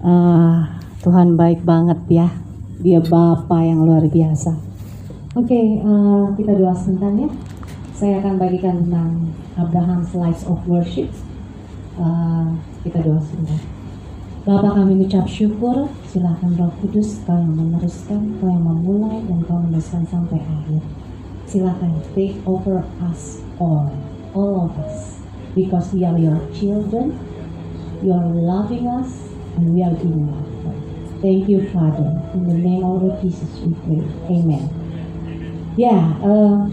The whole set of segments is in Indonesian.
Uh, Tuhan baik banget ya. Dia Bapa yang luar biasa. Oke, okay, uh, kita doa sebentar ya. Saya akan bagikan tentang Abraham's Life of Worship. Uh, kita doa sebentar. Bapak kami ucap syukur, silahkan roh kudus kau yang meneruskan, kau yang memulai dan kau meneruskan sampai akhir. Silahkan take over us all, all of us. Because we are your children, you are loving us, and we are being loved. Thank you, Father. In the name of Lord Jesus we pray. Amen. Yeah, uh,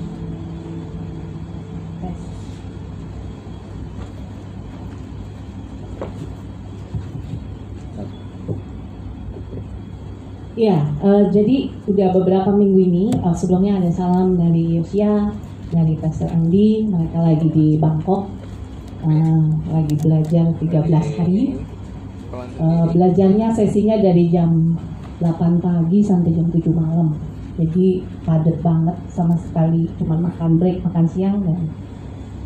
Ya, uh, jadi udah beberapa minggu ini uh, sebelumnya ada salam dari Yosia, dari Pastor Andi, mereka lagi di Bangkok, uh, lagi belajar 13 hari. Uh, belajarnya sesinya dari jam 8 pagi sampai jam 7 malam. Jadi padat banget sama sekali, cuma makan break, makan siang dan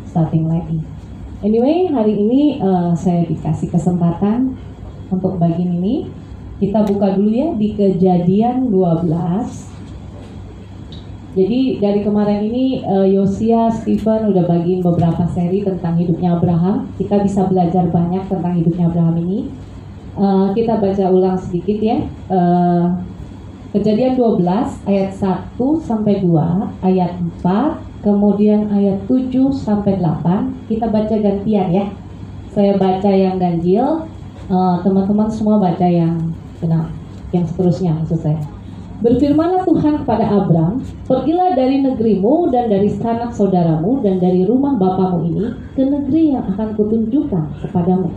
starting lagi. Anyway, hari ini uh, saya dikasih kesempatan untuk bagian ini kita buka dulu ya di kejadian 12. Jadi dari kemarin ini uh, Yosia, Stephen udah bagiin beberapa seri tentang hidupnya Abraham. Kita bisa belajar banyak tentang hidupnya Abraham ini. Uh, kita baca ulang sedikit ya. Uh, Kejadian 12 ayat 1 sampai 2, ayat 4, kemudian ayat 7 sampai 8. Kita baca gantian ya. Saya baca yang ganjil, teman-teman uh, semua baca yang Nah, yang seterusnya maksud saya. Berfirmanlah Tuhan kepada Abram, pergilah dari negerimu dan dari sanak saudaramu dan dari rumah bapamu ini ke negeri yang akan kutunjukkan kepadamu.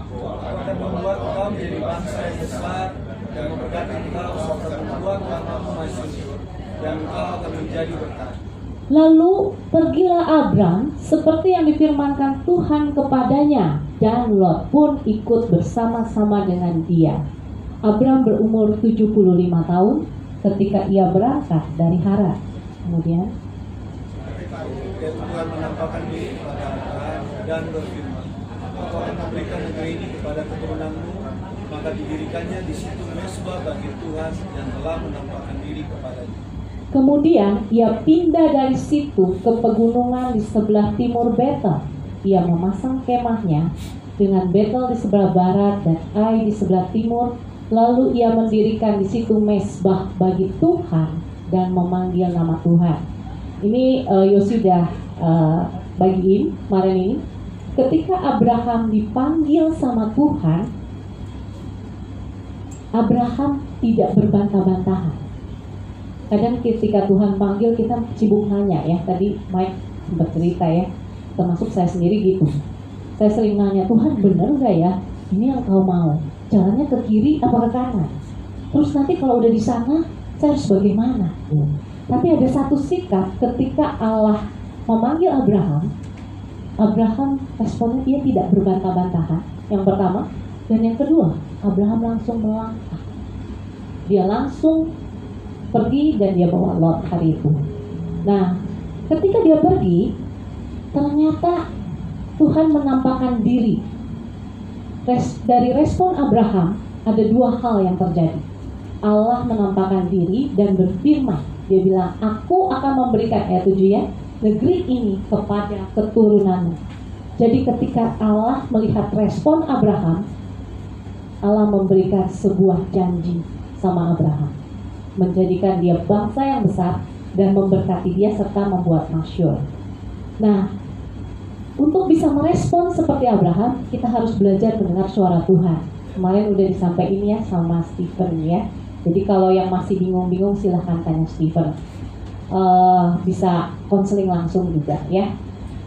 Aku akan membuat engkau menjadi bangsa yang besar dan memberkati engkau serta membuat namamu masyhur dan engkau akan menjadi berkat. Lalu pergilah Abram seperti yang difirmankan Tuhan kepadanya dan Lot pun ikut bersama-sama dengan dia. Abram berumur 75 tahun ketika ia berangkat dari Haran. Kemudian Tuhan menampakkan diri kepada Abraham dan berfirman, Aku akan memberikan negeri ini kepada keturunanmu, maka didirikannya di situ mesbah bagi Tuhan yang telah menampakkan diri kepadanya. Kemudian ia pindah dari situ ke pegunungan di sebelah timur Betel ia memasang kemahnya dengan Betel di sebelah barat dan Ai di sebelah timur. Lalu ia mendirikan di situ mesbah bagi Tuhan dan memanggil nama Tuhan. Ini uh, Yosudah uh, bagiin kemarin ini. Ketika Abraham dipanggil sama Tuhan, Abraham tidak berbantah-bantahan. Kadang ketika Tuhan panggil kita sibuk nanya ya. Tadi Mike sempat cerita ya. Termasuk saya sendiri gitu. Saya sering nanya Tuhan bener nggak ya? Ini yang kau mau. Jalannya ke kiri apa ke kanan? Terus nanti kalau udah di sana saya harus bagaimana? Tapi ada satu sikap ketika Allah memanggil Abraham Abraham responnya dia tidak berbantah-bantahan. Yang pertama dan yang kedua Abraham langsung melangkah. Dia langsung pergi dan dia bawa Lot hari itu nah ketika dia pergi ternyata Tuhan menampakkan diri. Res, dari respon Abraham ada dua hal yang terjadi. Allah menampakkan diri dan berfirman. Dia bilang, aku akan memberikan, ayat 7 ya, negeri ini kepada keturunanmu. Jadi ketika Allah melihat respon Abraham, Allah memberikan sebuah janji sama Abraham. Menjadikan dia bangsa yang besar dan memberkati dia serta membuat masyur. Nah, untuk bisa merespon seperti Abraham, kita harus belajar mendengar suara Tuhan. Kemarin udah disampaikan ya sama Stephen ya. Jadi kalau yang masih bingung-bingung silahkan tanya Stephen. Uh, bisa konseling langsung juga ya.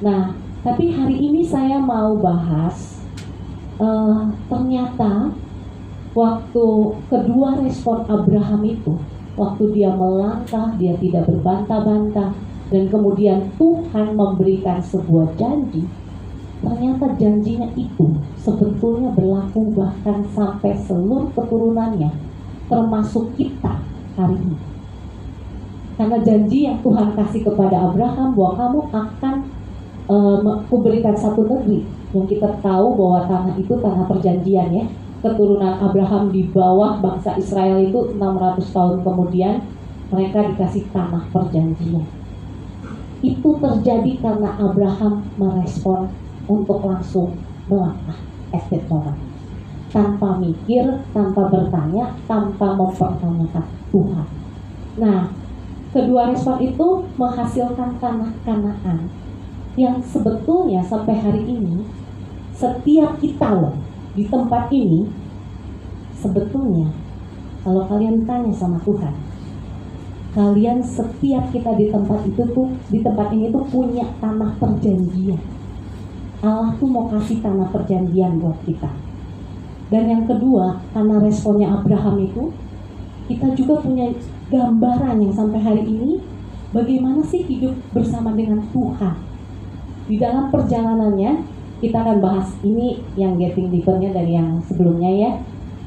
Nah, tapi hari ini saya mau bahas uh, ternyata waktu kedua respon Abraham itu, waktu dia melangkah, dia tidak berbantah-bantah, dan kemudian Tuhan memberikan sebuah janji. Ternyata janjinya itu sebetulnya berlaku bahkan sampai seluruh keturunannya termasuk kita hari ini. Karena janji yang Tuhan kasih kepada Abraham bahwa kamu akan uh, memberikan satu negeri. Yang kita tahu bahwa tanah itu tanah perjanjian ya keturunan Abraham di bawah bangsa Israel itu 600 tahun kemudian mereka dikasih tanah perjanjian. Itu terjadi karena Abraham merespon untuk langsung melangkah estet orang. Tanpa mikir, tanpa bertanya, tanpa mempertanyakan Tuhan. Nah, kedua respon itu menghasilkan tanah kanaan yang sebetulnya sampai hari ini setiap kita loh di tempat ini sebetulnya kalau kalian tanya sama Tuhan kalian setiap kita di tempat itu tuh di tempat ini tuh punya tanah perjanjian. Allah tuh mau kasih tanah perjanjian buat kita. Dan yang kedua karena responnya Abraham itu kita juga punya gambaran yang sampai hari ini bagaimana sih hidup bersama dengan Tuhan? Di dalam perjalanannya kita akan bahas ini yang getting deepernya dari yang sebelumnya ya.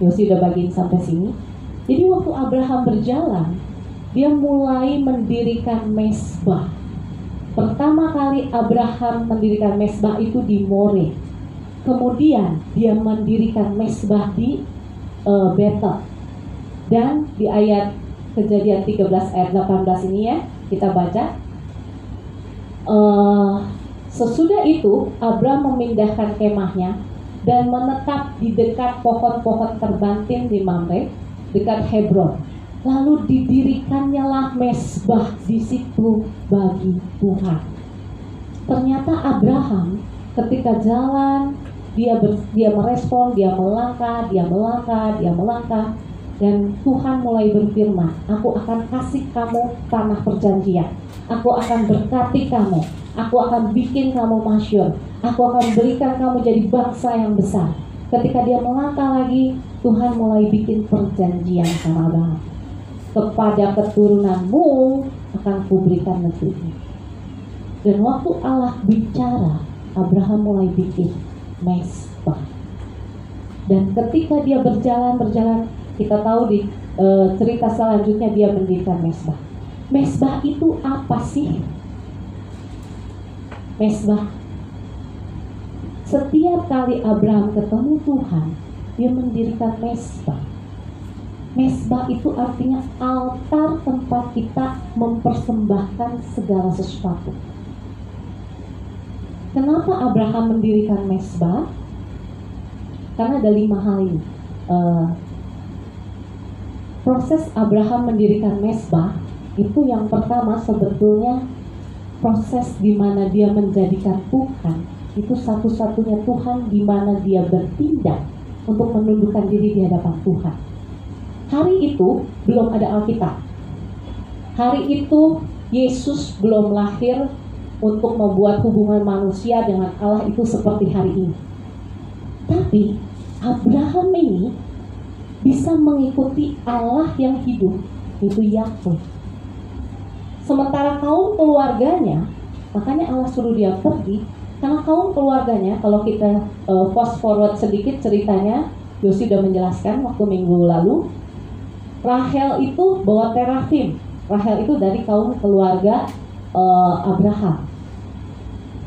Yosi udah bagiin sampai sini. Jadi waktu Abraham berjalan, dia mulai mendirikan mesbah. Pertama kali Abraham mendirikan mesbah itu di More. Kemudian dia mendirikan mesbah di uh, Betel. Dan di ayat kejadian 13 ayat 18 ini ya, kita baca. Uh, Sesudah itu, Abram memindahkan kemahnya dan menetap di dekat pohon-pohon terbanting di Mamre, dekat Hebron. Lalu didirikannya lah mesbah di situ bagi Tuhan. Ternyata Abraham ketika jalan dia ber, dia merespon, dia melangkah, dia melangkah, dia melangkah dan Tuhan mulai berfirman, aku akan kasih kamu tanah perjanjian. Aku akan berkati kamu Aku akan bikin kamu masyur. Aku akan berikan kamu jadi bangsa yang besar. Ketika dia melangkah lagi, Tuhan mulai bikin perjanjian sama Abraham. Kepada keturunanmu akan kuberikan negeri. Dan waktu Allah bicara, Abraham mulai bikin mesbah. Dan ketika dia berjalan-berjalan, kita tahu di e, cerita selanjutnya dia mendirikan mesbah. Mesbah itu apa sih? mesbah. Setiap kali Abraham ketemu Tuhan, dia mendirikan mesbah. Mesbah itu artinya altar tempat kita mempersembahkan segala sesuatu. Kenapa Abraham mendirikan mesbah? Karena ada lima hal ini. Uh, proses Abraham mendirikan mesbah itu yang pertama sebetulnya proses di mana dia menjadikan Tuhan itu satu-satunya Tuhan di mana dia bertindak untuk menundukkan diri di hadapan Tuhan. Hari itu belum ada Alkitab. Hari itu Yesus belum lahir untuk membuat hubungan manusia dengan Allah itu seperti hari ini. Tapi Abraham ini bisa mengikuti Allah yang hidup, itu Yahweh Sementara kaum keluarganya, makanya Allah suruh dia pergi, karena kaum keluarganya, kalau kita uh, fast forward sedikit ceritanya, Yosi sudah menjelaskan waktu minggu lalu, Rahel itu bawa terafim. Rahel itu dari kaum keluarga uh, Abraham.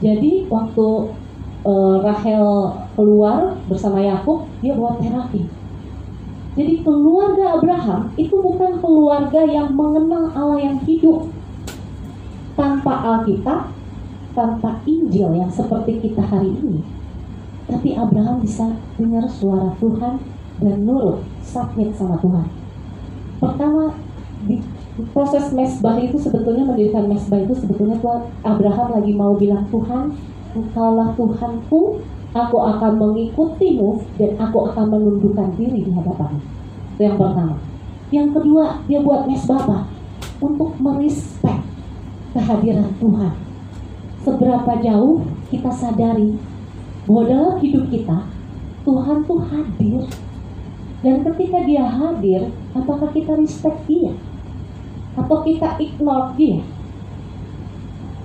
Jadi waktu uh, Rahel keluar bersama Yakub, dia bawa terafim. Jadi keluarga Abraham itu bukan keluarga yang mengenal Allah yang hidup, tanpa Alkitab, tanpa Injil yang seperti kita hari ini. Tapi Abraham bisa dengar suara Tuhan dan nurut, submit sama Tuhan. Pertama, di proses mesbah itu sebetulnya mendirikan mesbah itu sebetulnya Abraham lagi mau bilang Tuhan, engkaulah Tuhanku, aku akan mengikutimu dan aku akan menundukkan diri di hadapanmu. Itu yang pertama. Yang kedua, dia buat mesbah apa? Untuk merespek kehadiran Tuhan. Seberapa jauh kita sadari bahwa dalam hidup kita Tuhan tuh hadir. Dan ketika dia hadir, apakah kita respect dia? Atau kita ignore dia?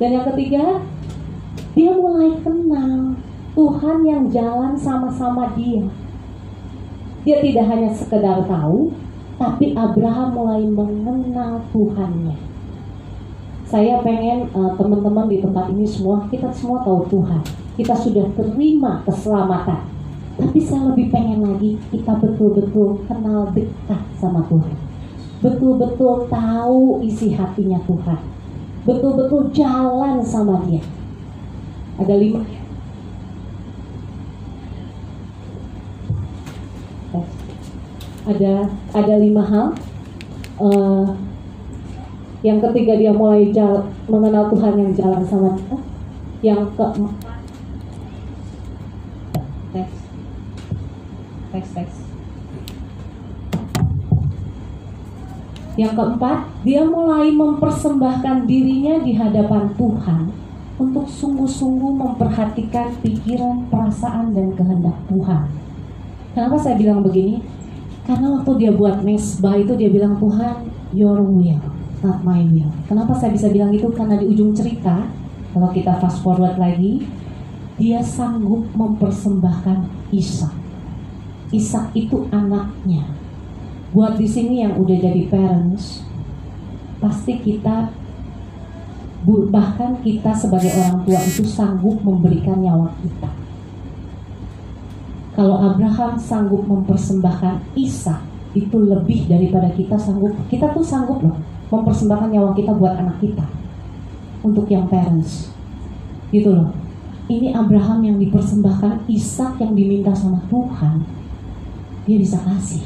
Dan yang ketiga, dia mulai kenal Tuhan yang jalan sama-sama dia. Dia tidak hanya sekedar tahu, tapi Abraham mulai mengenal Tuhannya. Saya pengen uh, teman-teman di tempat ini semua, kita semua tahu Tuhan. Kita sudah terima keselamatan. Tapi saya lebih pengen lagi kita betul-betul kenal dekat sama Tuhan. Betul-betul tahu isi hatinya Tuhan. Betul-betul jalan sama dia. Ada lima ada ada lima hal uh, yang ketiga dia mulai jal, mengenal Tuhan yang jalan sama kita yang keempat teks teks teks yang keempat dia mulai mempersembahkan dirinya di hadapan Tuhan untuk sungguh-sungguh memperhatikan pikiran, perasaan, dan kehendak Tuhan. Kenapa saya bilang begini? Karena waktu dia buat mesbah itu dia bilang Tuhan, your will, not my will. Kenapa saya bisa bilang itu? Karena di ujung cerita, kalau kita fast forward lagi, dia sanggup mempersembahkan Ishak. Ishak itu anaknya. Buat di sini yang udah jadi parents, pasti kita bahkan kita sebagai orang tua itu sanggup memberikan nyawa kita. Kalau Abraham sanggup mempersembahkan Isa itu lebih daripada kita sanggup. Kita tuh sanggup loh mempersembahkan nyawa kita buat anak kita. Untuk yang parents. Gitu loh. Ini Abraham yang dipersembahkan, Ishak yang diminta sama Tuhan. Dia bisa kasih.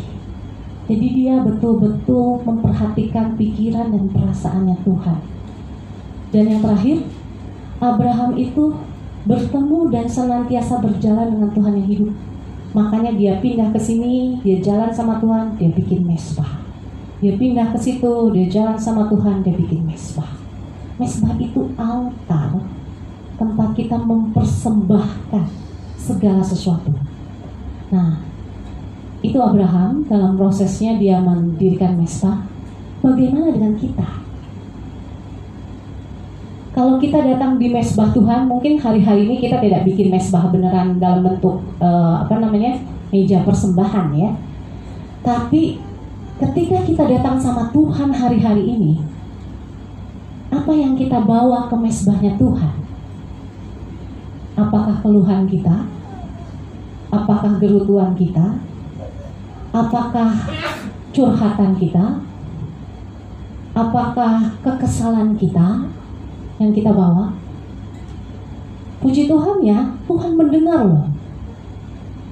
Jadi dia betul-betul memperhatikan pikiran dan perasaannya Tuhan dan yang terakhir, Abraham itu bertemu dan senantiasa berjalan dengan Tuhan yang hidup. Makanya dia pindah ke sini, dia jalan sama Tuhan, dia bikin mesbah. Dia pindah ke situ, dia jalan sama Tuhan, dia bikin mesbah. Mesbah itu altar tempat kita mempersembahkan segala sesuatu. Nah, itu Abraham dalam prosesnya dia mendirikan mesbah. Bagaimana dengan kita? Kalau kita datang di mesbah Tuhan, mungkin hari-hari ini kita tidak bikin mesbah beneran dalam bentuk uh, apa namanya meja persembahan ya. Tapi ketika kita datang sama Tuhan hari-hari ini, apa yang kita bawa ke mesbahnya Tuhan? Apakah keluhan kita? Apakah gerutuan kita? Apakah curhatan kita? Apakah kekesalan kita? Yang kita bawa. Puji Tuhan ya, Tuhan mendengar loh.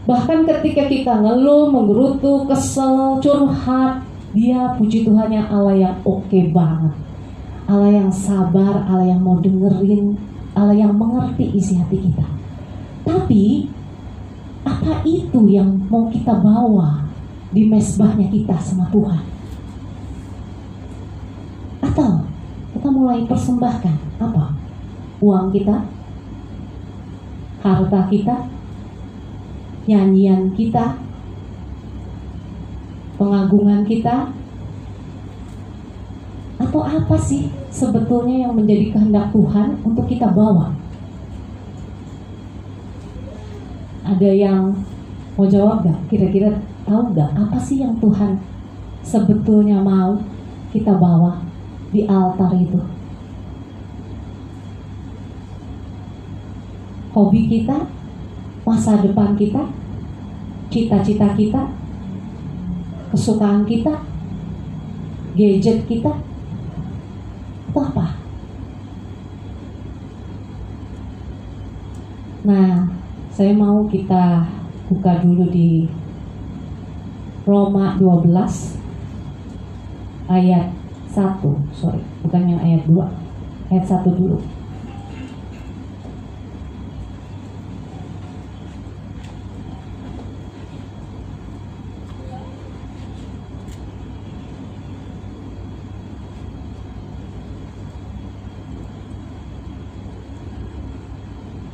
Bahkan ketika kita ngeluh, menggerutu, kesel, curhat, dia puji Tuhannya Allah yang oke okay banget. Allah yang sabar, Allah yang mau dengerin, Allah yang mengerti isi hati kita. Tapi apa itu yang mau kita bawa di mesbahnya kita sama Tuhan? Atau kita mulai persembahkan apa? Uang kita, harta kita, nyanyian kita, pengagungan kita, atau apa sih sebetulnya yang menjadi kehendak Tuhan untuk kita bawa? Ada yang mau jawab gak? Kira-kira tahu gak apa sih yang Tuhan sebetulnya mau kita bawa? di altar itu. Hobi kita, masa depan kita, cita-cita kita, kesukaan kita, gadget kita, itu apa? Nah, saya mau kita buka dulu di Roma 12 ayat 1 sorry bukan yang ayat 2 ayat 1 dulu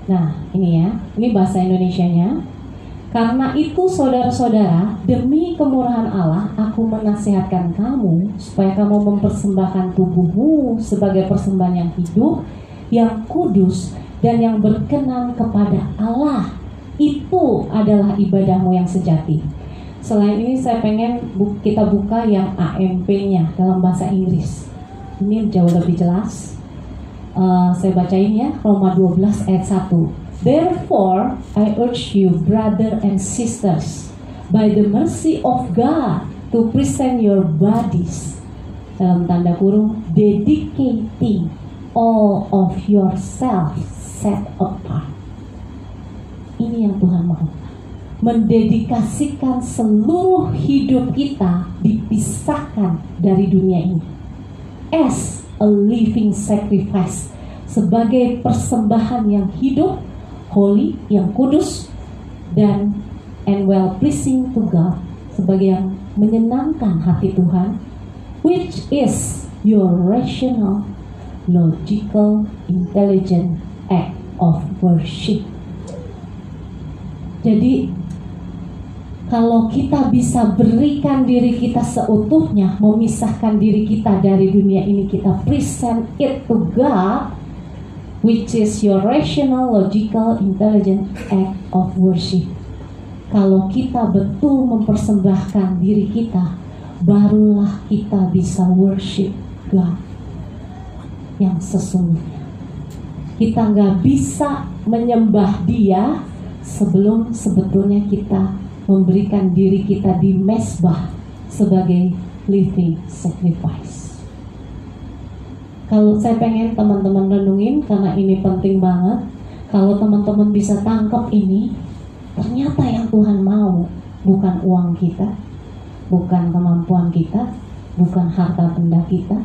Nah, ini ya. Ini bahasa Indonesianya. Karena itu saudara-saudara, demi kemurahan Allah, aku menasihatkan kamu supaya kamu mempersembahkan tubuhmu sebagai persembahan yang hidup, yang kudus, dan yang berkenan kepada Allah. Itu adalah ibadahmu yang sejati. Selain ini saya pengen kita buka yang AMP-nya dalam bahasa Inggris. Ini jauh lebih jelas. Uh, saya bacain ya, Roma 12 ayat 1. Therefore, I urge you, brother and sisters, by the mercy of God, to present your bodies dalam tanda kurung dedicating all of yourself set apart. Ini yang Tuhan mau. Mendedikasikan seluruh hidup kita dipisahkan dari dunia ini. As a living sacrifice sebagai persembahan yang hidup, holy, yang kudus dan and well pleasing to God sebagai yang menyenangkan hati Tuhan which is your rational logical intelligent act of worship. Jadi kalau kita bisa berikan diri kita seutuhnya, memisahkan diri kita dari dunia ini, kita present it to God, which is your rational, logical, intelligent act of worship. Kalau kita betul mempersembahkan diri kita, barulah kita bisa worship God yang sesungguhnya. Kita nggak bisa menyembah Dia sebelum sebetulnya kita memberikan diri kita di mesbah sebagai living sacrifice. Kalau saya pengen teman-teman renungin karena ini penting banget. Kalau teman-teman bisa tangkap ini, ternyata yang Tuhan mau bukan uang kita, bukan kemampuan kita, bukan harta benda kita,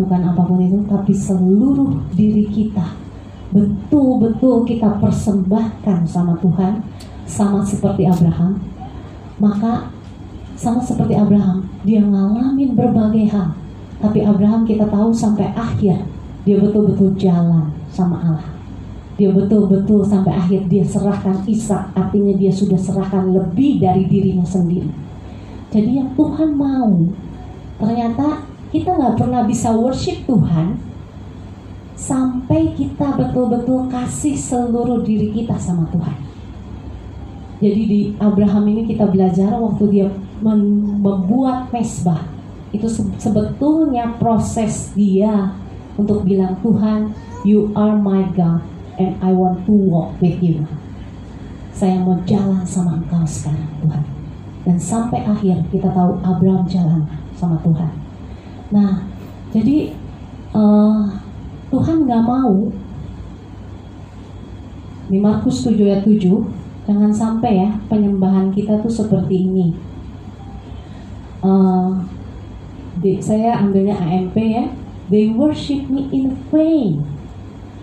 bukan apa pun itu, tapi seluruh diri kita betul-betul kita persembahkan sama Tuhan, sama seperti Abraham, maka sama seperti Abraham, dia ngalamin berbagai hal. Tapi Abraham kita tahu sampai akhir dia betul-betul jalan sama Allah. Dia betul-betul sampai akhir dia serahkan Isa, artinya dia sudah serahkan lebih dari dirinya sendiri. Jadi yang Tuhan mau, ternyata kita nggak pernah bisa worship Tuhan sampai kita betul-betul kasih seluruh diri kita sama Tuhan. Jadi di Abraham ini kita belajar waktu dia membuat mesbah itu sebetulnya proses dia untuk bilang Tuhan, you are my God and I want to walk with you. Saya mau jalan sama engkau sekarang Tuhan. Dan sampai akhir kita tahu Abraham jalan sama Tuhan. Nah, jadi uh, Tuhan nggak mau di Markus 7 ayat 7 jangan sampai ya penyembahan kita tuh seperti ini. Uh, di, saya ambilnya AMP ya. They worship me in vain.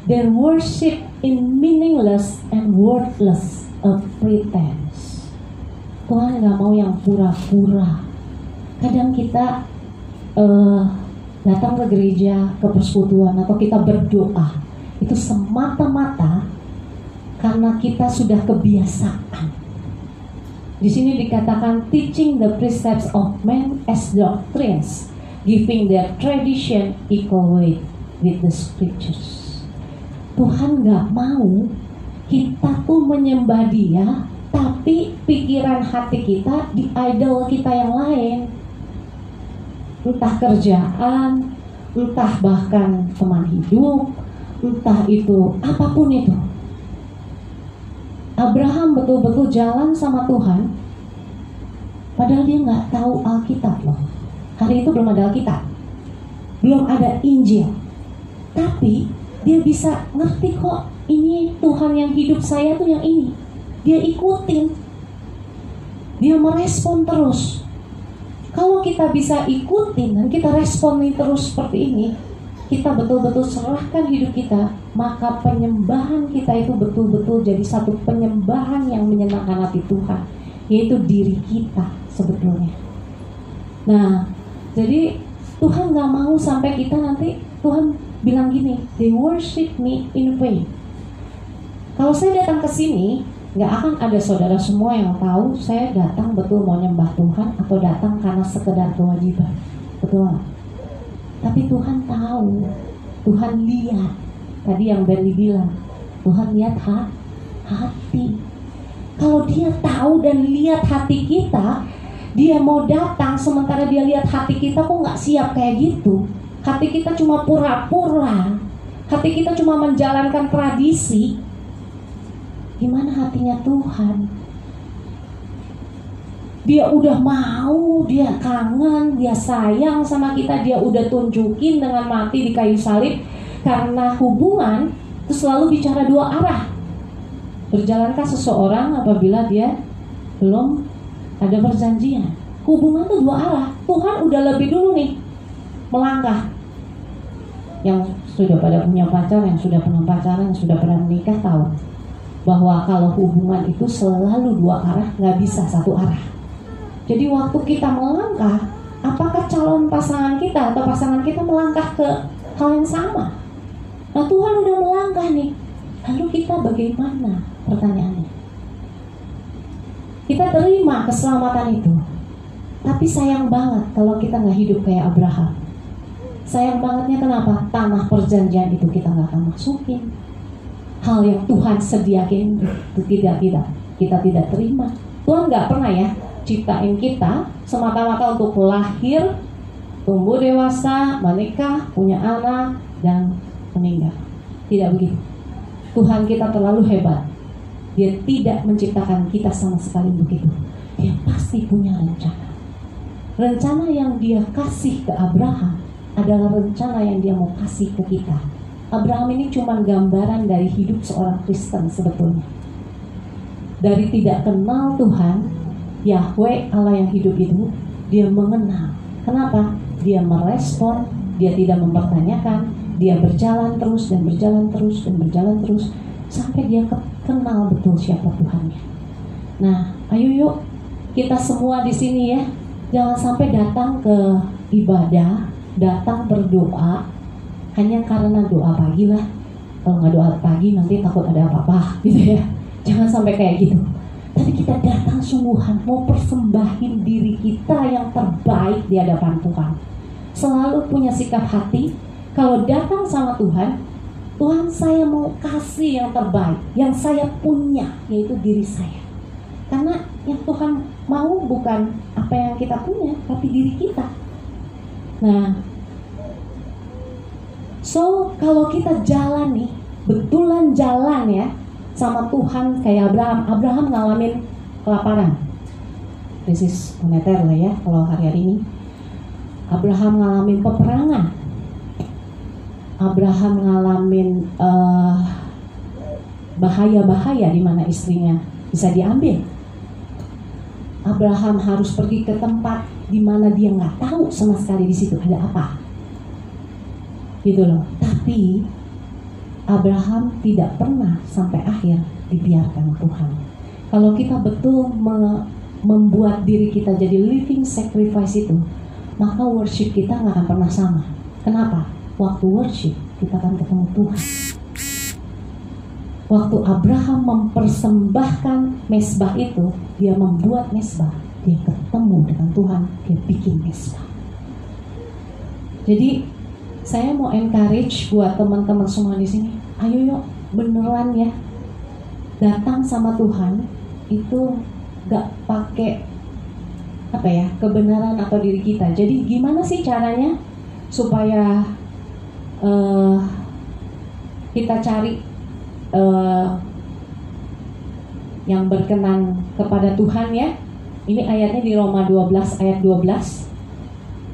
Their worship in meaningless and worthless of pretense. Tuhan nggak mau yang pura-pura. Kadang kita uh, datang ke gereja, ke persekutuan atau kita berdoa itu semata-mata karena kita sudah kebiasaan. Di sini dikatakan teaching the precepts of men as doctrines, giving their tradition equal weight with the scriptures. Tuhan gak mau kita tuh menyembah dia, tapi pikiran hati kita di idol kita yang lain entah kerjaan, entah bahkan teman hidup, entah itu apa pun itu. Abraham betul-betul jalan sama Tuhan, padahal dia nggak tahu Alkitab loh. Hari itu belum ada Alkitab, belum ada Injil, tapi dia bisa ngerti kok ini Tuhan yang hidup saya tuh yang ini. Dia ikutin, dia merespon terus kalau kita bisa ikutin dan kita responi terus seperti ini, kita betul-betul serahkan hidup kita, maka penyembahan kita itu betul-betul jadi satu penyembahan yang menyenangkan hati Tuhan, yaitu diri kita sebetulnya. Nah, jadi Tuhan nggak mau sampai kita nanti Tuhan bilang gini, they worship me in vain. Kalau saya datang ke sini, nggak akan ada saudara semua yang tahu saya datang betul mau nyembah Tuhan atau datang karena sekedar kewajiban betul tapi Tuhan tahu Tuhan lihat tadi yang Benny bilang Tuhan lihat ha hati. Kalau dia tahu dan lihat hati kita dia mau datang sementara dia lihat hati kita kok nggak siap kayak gitu. Hati kita cuma pura-pura. Hati kita cuma menjalankan tradisi. Gimana hatinya Tuhan? Dia udah mau, dia kangen, dia sayang sama kita, dia udah tunjukin dengan mati di kayu salib karena hubungan itu selalu bicara dua arah. Berjalankah seseorang apabila dia belum ada perjanjian? Hubungan itu dua arah. Tuhan udah lebih dulu nih melangkah. Yang sudah pada punya pacar, yang sudah pernah pacaran, yang sudah pernah menikah tahu bahwa kalau hubungan itu selalu dua arah, nggak bisa satu arah. Jadi waktu kita melangkah, apakah calon pasangan kita atau pasangan kita melangkah ke hal yang sama? Nah Tuhan udah melangkah nih. Lalu kita bagaimana? Pertanyaannya. Kita terima keselamatan itu. Tapi sayang banget kalau kita nggak hidup kayak Abraham. Sayang bangetnya kenapa? Tanah perjanjian itu kita nggak akan masukin. Hal yang Tuhan sediakan itu tidak tidak kita tidak terima. Tuhan nggak pernah ya ciptain kita semata-mata untuk lahir, tumbuh dewasa, menikah, punya anak, dan meninggal. Tidak begitu. Tuhan kita terlalu hebat. Dia tidak menciptakan kita sama sekali begitu. Dia pasti punya rencana. Rencana yang dia kasih ke Abraham adalah rencana yang dia mau kasih ke kita. Abraham ini cuma gambaran dari hidup seorang Kristen sebetulnya. Dari tidak kenal Tuhan Yahweh Allah yang hidup itu dia mengenal. Kenapa? Dia merespon, dia tidak mempertanyakan, dia berjalan terus dan berjalan terus dan berjalan terus sampai dia kenal betul siapa Tuhannya. Nah, ayo yuk kita semua di sini ya, jangan sampai datang ke ibadah, datang berdoa hanya karena doa pagi lah. Kalau nggak doa pagi nanti takut ada apa-apa gitu ya. Jangan sampai kayak gitu. Tapi kita datang sungguhan mau persembahin diri kita yang terbaik di hadapan Tuhan. Selalu punya sikap hati, kalau datang sama Tuhan, Tuhan saya mau kasih yang terbaik, yang saya punya, yaitu diri saya. Karena yang Tuhan mau bukan apa yang kita punya, tapi diri kita. Nah, so kalau kita jalan nih, betulan jalan ya, sama Tuhan kayak Abraham. Abraham ngalamin kelaparan. Krisis moneter lah ya kalau hari-hari ini. Abraham ngalamin peperangan. Abraham ngalamin uh, bahaya-bahaya di mana istrinya bisa diambil. Abraham harus pergi ke tempat di mana dia nggak tahu sama sekali di situ ada apa. Gitu loh. Tapi Abraham tidak pernah sampai akhir dibiarkan Tuhan. Kalau kita betul me membuat diri kita jadi living sacrifice itu, maka worship kita nggak akan pernah sama. Kenapa? Waktu worship kita akan ketemu Tuhan. Waktu Abraham mempersembahkan mesbah itu, dia membuat mesbah, dia ketemu dengan Tuhan, dia bikin mesbah. Jadi saya mau encourage buat teman-teman semua di sini. Ayo yuk beneran ya datang sama Tuhan itu gak pakai apa ya kebenaran atau diri kita. Jadi gimana sih caranya supaya uh, kita cari uh, yang berkenan kepada Tuhan ya. Ini ayatnya di Roma 12 ayat 12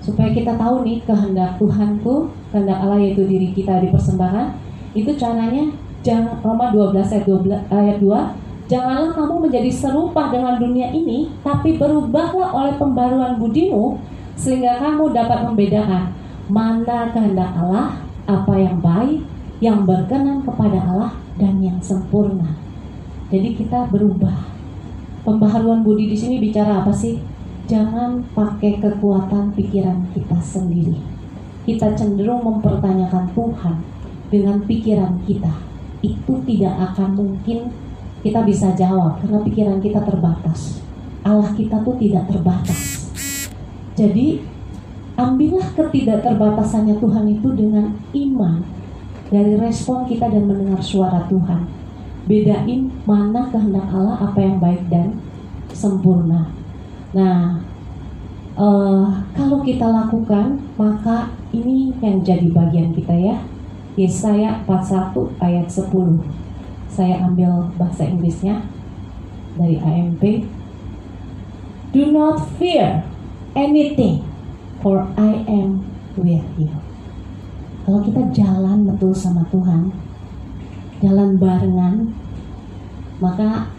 supaya kita tahu nih kehendak Tuhan tuh kehendak Allah yaitu diri kita di persembahan itu caranya jangan Roma 12 ayat 12 ayat 2 janganlah kamu menjadi serupa dengan dunia ini tapi berubahlah oleh pembaruan budimu sehingga kamu dapat membedakan mana kehendak Allah apa yang baik yang berkenan kepada Allah dan yang sempurna jadi kita berubah pembaharuan budi di sini bicara apa sih jangan pakai kekuatan pikiran kita sendiri. Kita cenderung mempertanyakan Tuhan dengan pikiran kita. Itu tidak akan mungkin kita bisa jawab karena pikiran kita terbatas. Allah kita tuh tidak terbatas. Jadi ambillah ketidakterbatasannya Tuhan itu dengan iman dari respon kita dan mendengar suara Tuhan. Bedain mana kehendak Allah apa yang baik dan sempurna. Nah, uh, kalau kita lakukan, maka ini yang jadi bagian kita ya. Yesaya 41 ayat 10. Saya ambil bahasa Inggrisnya dari AMP. Do not fear anything, for I am with you. Kalau kita jalan betul sama Tuhan, jalan barengan, maka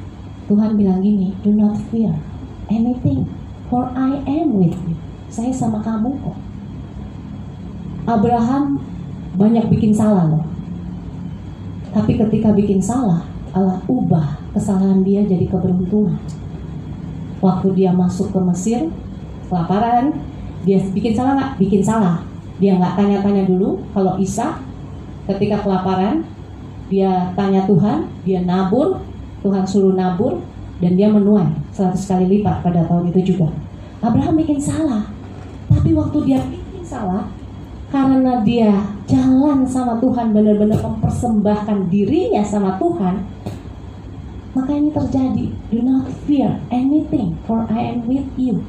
Tuhan bilang gini, do not fear anything, for I am with you. Saya sama kamu kok. Abraham banyak bikin salah loh. Tapi ketika bikin salah, Allah ubah kesalahan dia jadi keberuntungan. Waktu dia masuk ke Mesir, kelaparan, dia bikin salah nggak? Bikin salah. Dia nggak tanya-tanya dulu kalau Isa ketika kelaparan, dia tanya Tuhan, dia nabur, Tuhan suruh nabur, dan dia menuai 100 kali lipat pada tahun itu juga. Abraham bikin salah, tapi waktu dia bikin salah, karena dia jalan sama Tuhan benar-benar mempersembahkan dirinya sama Tuhan maka ini terjadi do not fear anything for I am with you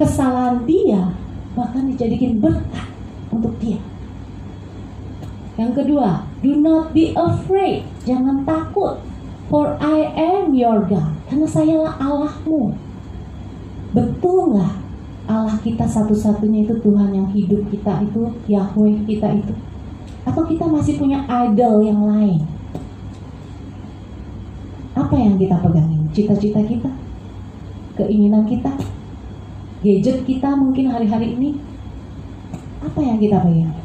kesalahan dia bahkan dijadikan berkat untuk dia. Yang kedua do not be afraid. Jangan takut. For I am your God. Karena sayalah Allahmu. Betul nggak Allah kita satu-satunya itu Tuhan yang hidup kita itu Yahweh kita itu? Atau kita masih punya idol yang lain? Apa yang kita pegangin? Cita-cita kita? Keinginan kita gadget kita mungkin hari-hari ini apa yang kita pegang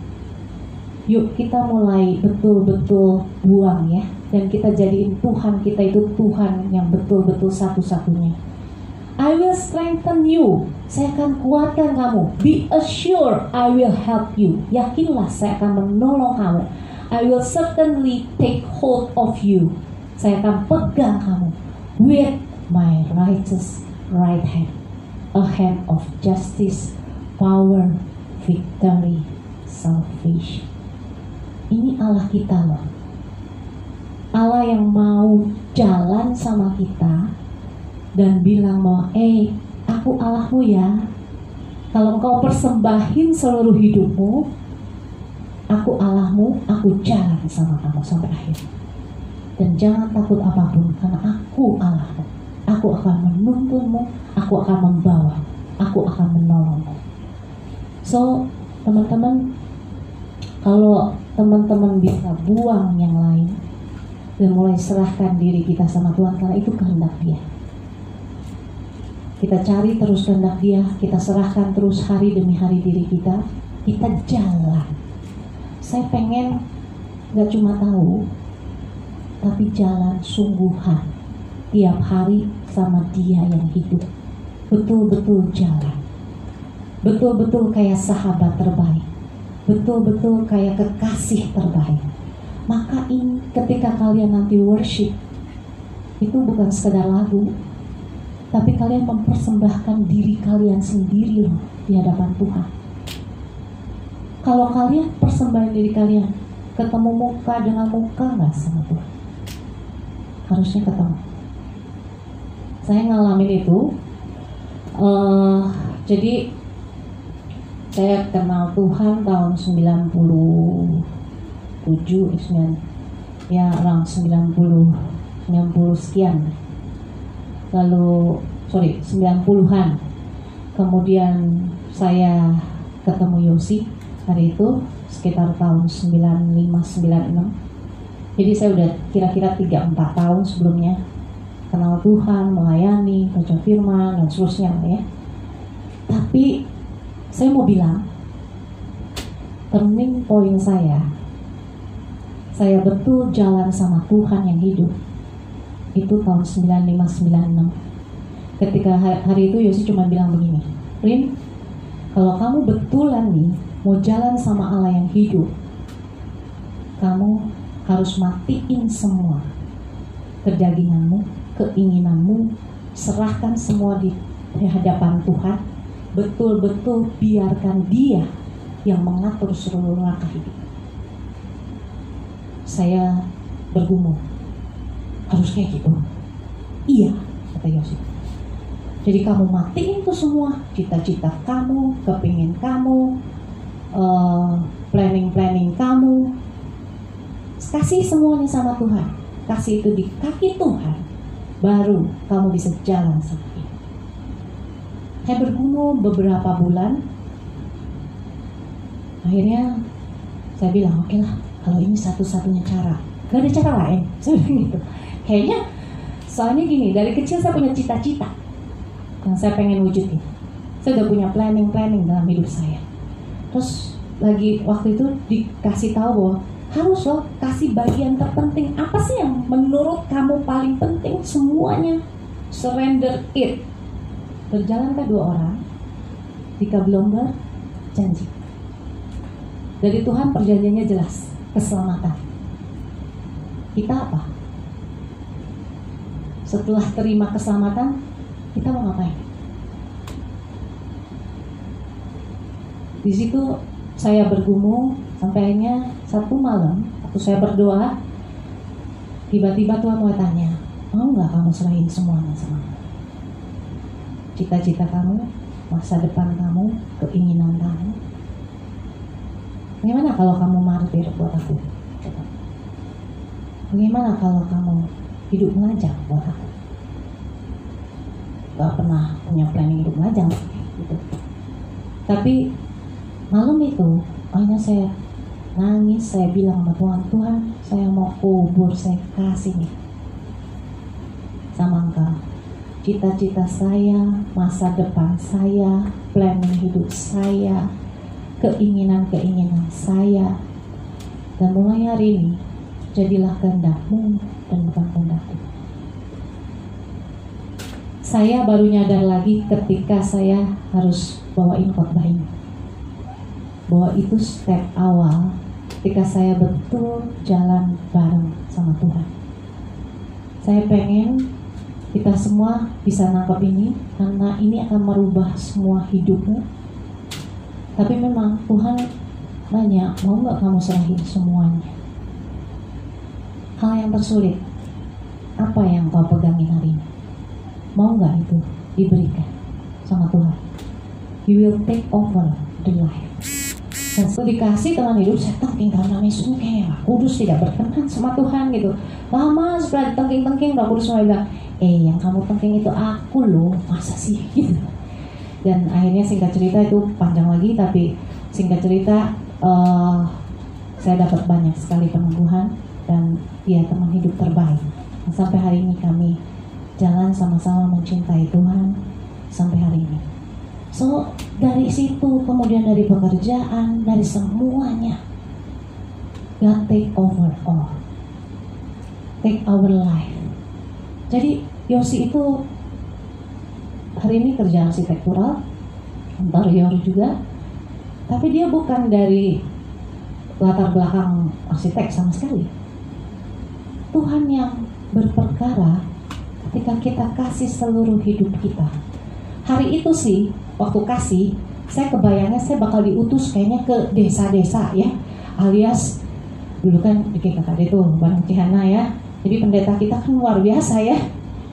yuk kita mulai betul-betul buang ya dan kita jadiin Tuhan kita itu Tuhan yang betul-betul satu-satunya I will strengthen you. Saya akan kuatkan kamu. Be assured I will help you. Yakinlah saya akan menolong kamu. I will certainly take hold of you. Saya akan pegang kamu with my righteous right hand. A hand of justice, power, victory, salvation. Ini Allah kita loh. Allah yang mau jalan sama kita dan bilang bahwa eh aku Allahmu ya kalau engkau persembahin seluruh hidupmu aku Allahmu aku jalan sama kamu sampai akhir dan jangan takut apa pun karena aku Allahmu aku akan menuntunmu aku akan membawa aku akan menolongmu so teman-teman kalau teman-teman bisa buang yang lain dan mulai serahkan diri kita sama Tuhan karena itu kehendak dia kita cari terus kehendak dia, kita serahkan terus hari demi hari diri kita, kita jalan. Saya pengen gak cuma tahu, tapi jalan sungguhan tiap hari sama dia yang hidup. Betul-betul jalan. Betul-betul kayak sahabat terbaik. Betul-betul kayak kekasih terbaik. Maka ini ketika kalian nanti worship, itu bukan sekedar lagu, tapi kalian mempersembahkan diri kalian sendiri loh di hadapan Tuhan. Kalau kalian persembahan diri kalian, ketemu muka dengan muka nggak sama Tuhan? Harusnya ketemu. Saya ngalamin itu. Uh, jadi saya kenal Tuhan tahun 97 9 ya orang 90 90 sekian. Lalu sorry 90-an kemudian saya ketemu Yosi hari itu sekitar tahun 95-96 jadi saya udah kira-kira 3-4 tahun sebelumnya kenal Tuhan, melayani, baca firman dan seterusnya ya. Tapi saya mau bilang turning point saya saya betul jalan sama Tuhan yang hidup. Itu tahun 9596 ketika hari itu Yosi cuma bilang begini Rin kalau kamu betulan nih mau jalan sama Allah yang hidup kamu harus matiin semua kedaginganmu keinginanmu serahkan semua di hadapan Tuhan. Betul-betul biarkan dia yang mengatur seluruh langkah hidup. Saya bergumul. Harus kayak gitu? Iya kata Yosef. Jadi kamu matiin tuh semua cita-cita kamu kepingin kamu uh, planning-planning kamu. Kasih semuanya sama Tuhan. Kasih itu di kaki Tuhan, baru kamu bisa jalan sama dia. Saya bergumul beberapa bulan, akhirnya saya bilang oke lah kalau ini satu-satunya cara. Gak ada cara lain. Saya gitu. Kayaknya soalnya gini dari kecil saya punya cita-cita yang saya pengen wujudin. Saya udah punya planning-planning dalam hidup saya. Terus lagi waktu itu dikasih tahu bahwa harus loh kasih bagian terpenting. Apa sih yang menurut kamu paling penting? Semuanya. Surrender it. Berjalankah dua orang. Jika belum berjanji dari Tuhan perjanjiannya jelas, keselamatan. Kita apa? Setelah terima keselamatan, kita mau ngapain? Di situ saya bergumul sampai akhirnya satu malam waktu saya berdoa, tiba-tiba Tuhan mau tanya, mau nggak kamu serahin semuanya sama Cita-cita kamu, masa depan kamu, keinginan kamu, Bagaimana kalau kamu martir buat aku? Bagaimana kalau kamu hidup melajang buat aku? Gak pernah punya planning hidup melajang gitu. Tapi malam itu hanya saya nangis, saya bilang sama Tuhan, Tuhan saya mau kubur, saya kasih nih sama engkau cita-cita saya, masa depan saya, planning hidup saya, keinginan-keinginan saya. Dan mulai hari ini, jadilah kehendakmu dan bukan kehendakku. Saya baru nyadar lagi ketika saya harus bawain khotbah ini. Bahwa itu step awal ketika saya betul jalan bareng sama Tuhan. Saya pengen kita semua bisa nangkep ini karena ini akan merubah semua hidupmu tapi memang Tuhan nanya, mau nggak kamu serahin semuanya? Hal yang tersulit, apa yang kau pegangin hari ini? Mau nggak itu diberikan sama Tuhan? You will take over the life. Setelah dikasih teman hidup, saya tengking karena Yesus kayak kudus tidak berkenan sama Tuhan gitu. Lama setelah tengking-tengking, Roh Kudus mulai bilang, eh yang kamu tengking itu aku loh, masa sih? Gitu. Dan akhirnya singkat cerita itu panjang lagi tapi singkat cerita uh, saya dapat banyak sekali peneguhan dan dia teman hidup terbaik. Sampai hari ini kami jalan sama-sama mencintai Tuhan sampai hari ini so dari situ kemudian dari pekerjaan dari semuanya God take over all take our life jadi Yosi itu hari ini kerja arsitektural, interior juga, tapi dia bukan dari latar belakang arsitek sama sekali. Tuhan yang berperkara ketika kita kasih seluruh hidup kita. Hari itu sih, waktu kasih, saya kebayangnya saya bakal diutus kayaknya ke desa-desa ya, alias dulu kan di KKD itu Bang Cihana ya. Jadi pendeta kita kan luar biasa ya.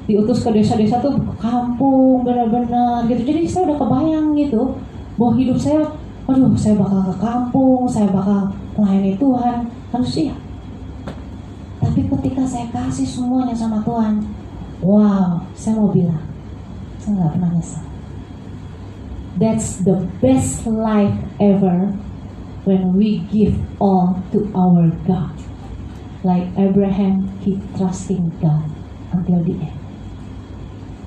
Diutus ke desa-desa tuh kampung benar-benar gitu. Jadi saya udah kebayang gitu bahwa hidup saya aduh saya bakal ke kampung saya bakal melayani Tuhan. Harus siap tapi ketika saya kasih semuanya sama Tuhan wow saya mau bilang saya nggak pernah nyesal that's the best life ever when we give all to our God like Abraham he trusting God until the end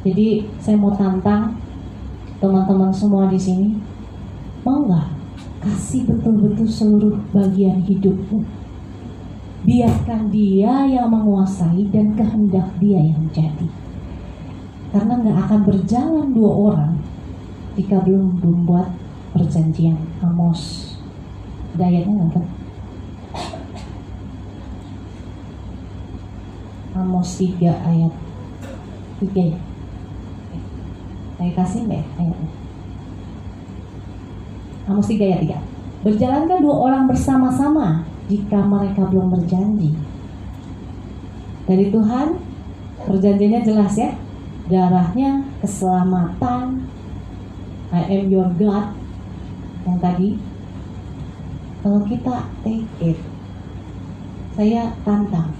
jadi saya mau tantang teman-teman semua di sini, mau nggak kasih betul-betul seluruh bagian hidupmu? Biarkan dia yang menguasai dan kehendak dia yang jadi. Karena nggak akan berjalan dua orang jika belum membuat perjanjian. Amos, dayanya kan? Amos 3 ayat 3 ya. Saya kasih deh ayatnya. Amos 3 ayat 3. Berjalankah dua orang bersama-sama jika mereka belum berjanji? Dari Tuhan, perjanjiannya jelas ya. Darahnya, keselamatan, I am your God. Yang tadi, kalau kita take it, saya tantang.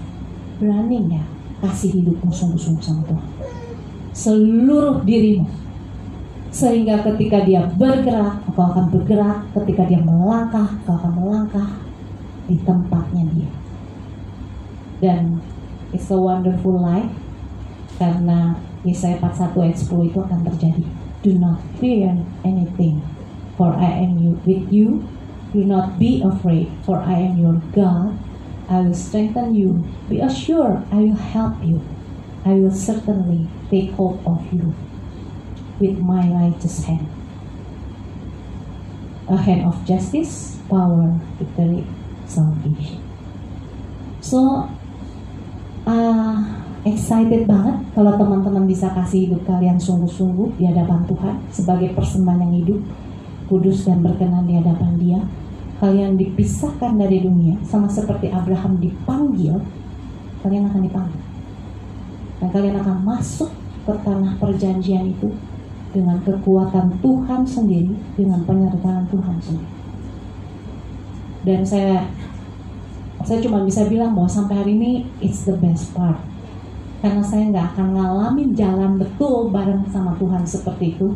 berani nggak kasih hidupmu sungguh-sungguh sama Tuhan. Seluruh dirimu. Sehingga ketika dia bergerak kau akan bergerak. Ketika dia melangkah kau akan melangkah di tempatnya dia. Dan it's a wonderful life karena Yesaya 41 ayat 10 itu akan terjadi do not fear anything for I am you, with you do not be afraid for I am your God I will strengthen you be assured I will help you I will certainly take hold of you with my righteous hand. A hand of justice, power, victory, salvation. So, uh, excited banget kalau teman-teman bisa kasih hidup kalian sungguh-sungguh di hadapan Tuhan sebagai persembahan yang hidup, kudus dan berkenan di hadapan Dia. Kalian dipisahkan dari dunia sama seperti Abraham dipanggil, kalian akan dipanggil dan kalian akan masuk ke tanah perjanjian itu dengan kekuatan Tuhan sendiri, dengan penyertaan Tuhan sendiri. Dan saya saya cuma bisa bilang bahwa sampai hari ini it's the best part. Karena saya nggak akan ngalamin jalan betul bareng sama Tuhan seperti itu.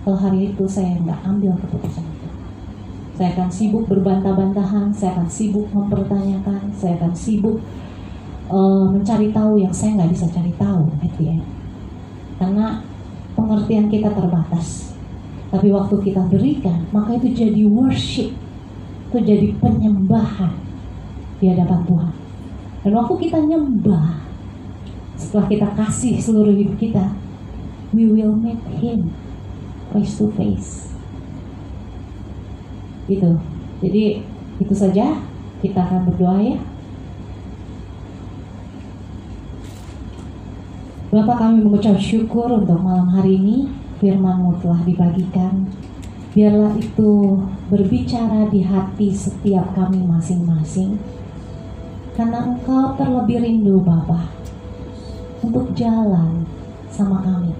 Kalau hari itu saya nggak ambil keputusan itu. Saya akan sibuk berbantah-bantahan, saya akan sibuk mempertanyakan, saya akan sibuk uh, mencari tahu yang saya nggak bisa cari tahu the end. Karena pengertian kita terbatas. Tapi waktu kita berikan, maka itu jadi worship. Itu jadi penyembahan di hadapan Tuhan. Dan waktu kita nyembah, setelah kita kasih seluruh hidup kita, we will meet Him face to face. Gitu. Jadi itu saja kita akan berdoa ya. Bapak kami mengucap syukur untuk malam hari ini firman-Mu telah dibagikan. Biarlah itu berbicara di hati setiap kami masing-masing. Karena Engkau terlebih rindu Bapak untuk jalan sama kami.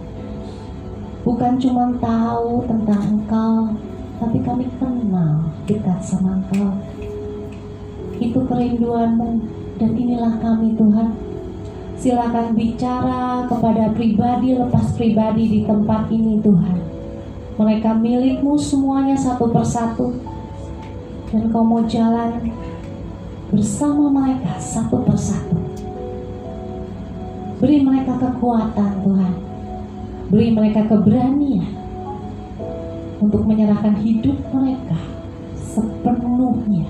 Bukan cuma tahu tentang Engkau, tapi kami kenal dekat sama Engkau. Itu kerinduanmu dan inilah kami Tuhan Silakan bicara kepada pribadi lepas pribadi di tempat ini Tuhan. Mereka milikmu semuanya satu persatu. Dan kau mau jalan bersama mereka satu persatu. Beri mereka kekuatan Tuhan. Beri mereka keberanian untuk menyerahkan hidup mereka sepenuhnya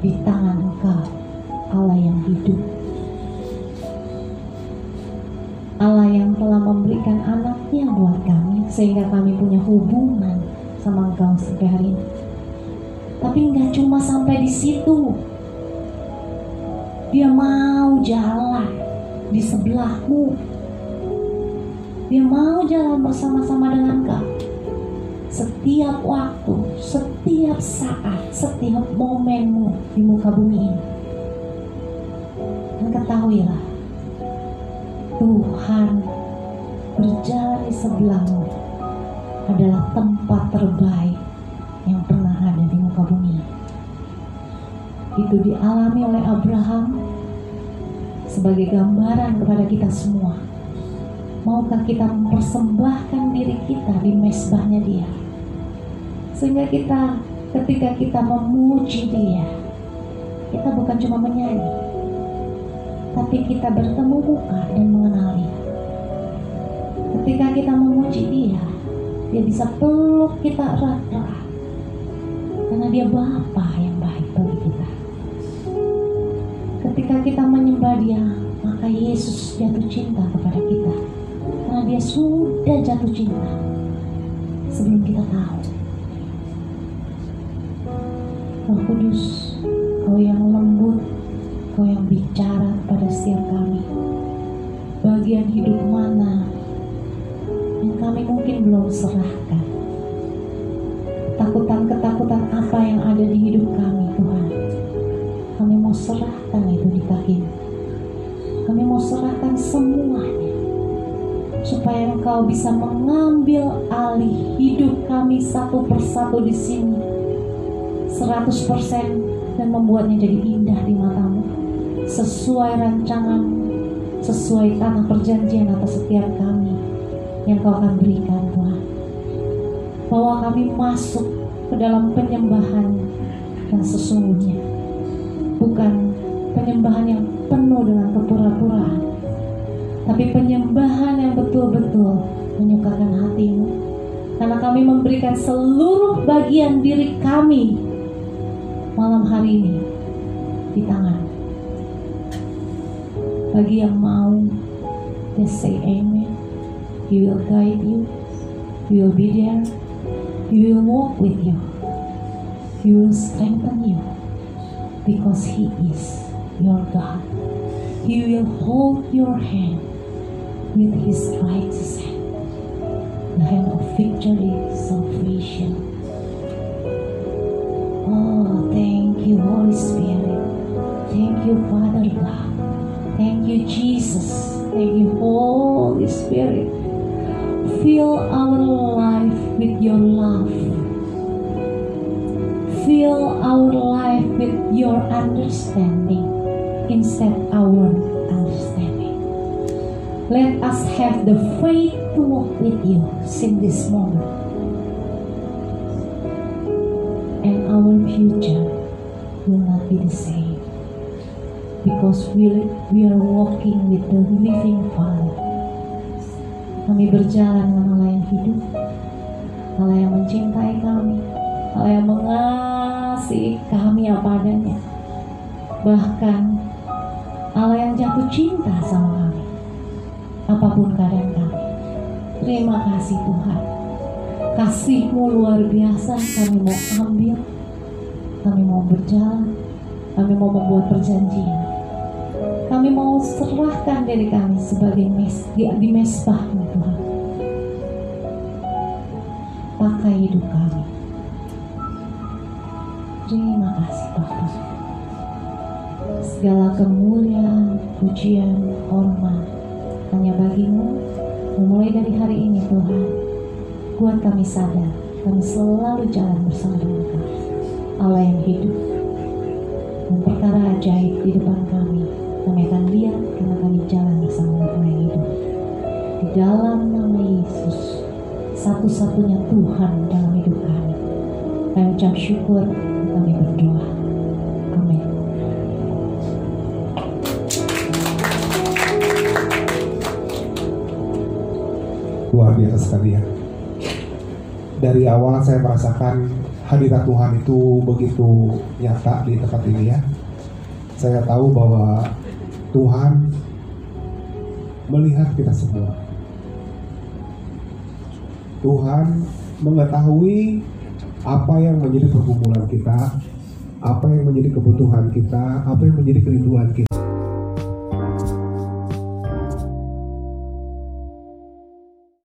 di tangan Engkau, Allah yang hidup. Allah yang telah memberikan anaknya buat kami sehingga kami punya hubungan sama engkau sampai hari ini. Tapi nggak cuma sampai di situ. Dia mau jalan di sebelahmu. Dia mau jalan bersama-sama dengan kau. Setiap waktu, setiap saat, setiap momenmu di muka bumi ini. Dan ketahuilah, Tuhan berjalan di sebelahmu adalah tempat terbaik yang pernah ada di muka bumi. Itu dialami oleh Abraham sebagai gambaran kepada kita semua. Maukah kita mempersembahkan diri kita di mesbahnya dia? Sehingga kita ketika kita memuji dia, kita bukan cuma menyanyi, tapi kita bertemu muka dan mengenali. Ketika kita memuji dia, dia bisa peluk kita erat-erat. Karena dia Bapa yang Kita menyembah dia, maka Yesus jatuh cinta kepada kita. Karena dia sudah jatuh cinta sebelum kita tahu. Roh Kudus, kau yang lembut, Engkau yang bicara pada setiap kami. Bagian hidup mana yang kami mungkin belum serahkan. Ketakutan-ketakutan apa semuanya. Supaya engkau bisa mengambil alih hidup kami satu persatu di sini. 100% dan membuatnya jadi indah di matamu sesuai rancangan, sesuai tanah perjanjian atas setiap kami yang kau akan berikan Tuhan. Bahwa kami masuk ke dalam penyembahan yang sesungguhnya. Tapi penyembahan yang betul-betul menyukakan hatimu. Karena kami memberikan seluruh bagian diri kami malam hari ini di tangan. Bagi yang mau, just say amen. He will guide you. He will be there. He will walk with you. He will strengthen you because He is your God. He will hold your hand with His righteous hand, the hand of victory, salvation. Oh, thank you, Holy Spirit. Thank you, Father God. Thank you, Jesus. Thank you, Holy Spirit. Fill our life with your love. Fill our life with your understanding instead our. Let us have the faith to walk with you in this moment. And our future will not be the same because we, we are walking with the living Father. Kami berjalan dengan Allah yang hidup, Allah yang mencintai kami, Allah yang mengasihi kami apa adanya. Bahkan Allah yang jatuh cinta sama kami, apa pun keadaan kami. Terima kasih Tuhan. Kasihmu luar biasa kami mau ambil, kami mau berjalan, kami mau membuat perjanjian. Kami mau serahkan diri kami sebagai mes, di, di mesbahmu Tuhan. Pakai hidup kami. Terima kasih Bapak. Segala kemuliaan, pujian, hormat hanya bagimu. Memulai dari hari ini Tuhan, buat kami sadar, kami selalu jalan bersama dengan kami. Allah yang hidup dan perkara ajaib di depan kami kami akan lihat karena kami jalan bersama Allah yang hidup di dalam nama Yesus satu-satunya Tuhan dalam hidup kami kami ucap syukur kami berdoa luar biasa sekali ya. Dari awal saya merasakan hadirat Tuhan itu begitu nyata di tempat ini ya. Saya tahu bahwa Tuhan melihat kita semua. Tuhan mengetahui apa yang menjadi pergumulan kita, apa yang menjadi kebutuhan kita, apa yang menjadi kerinduan kita.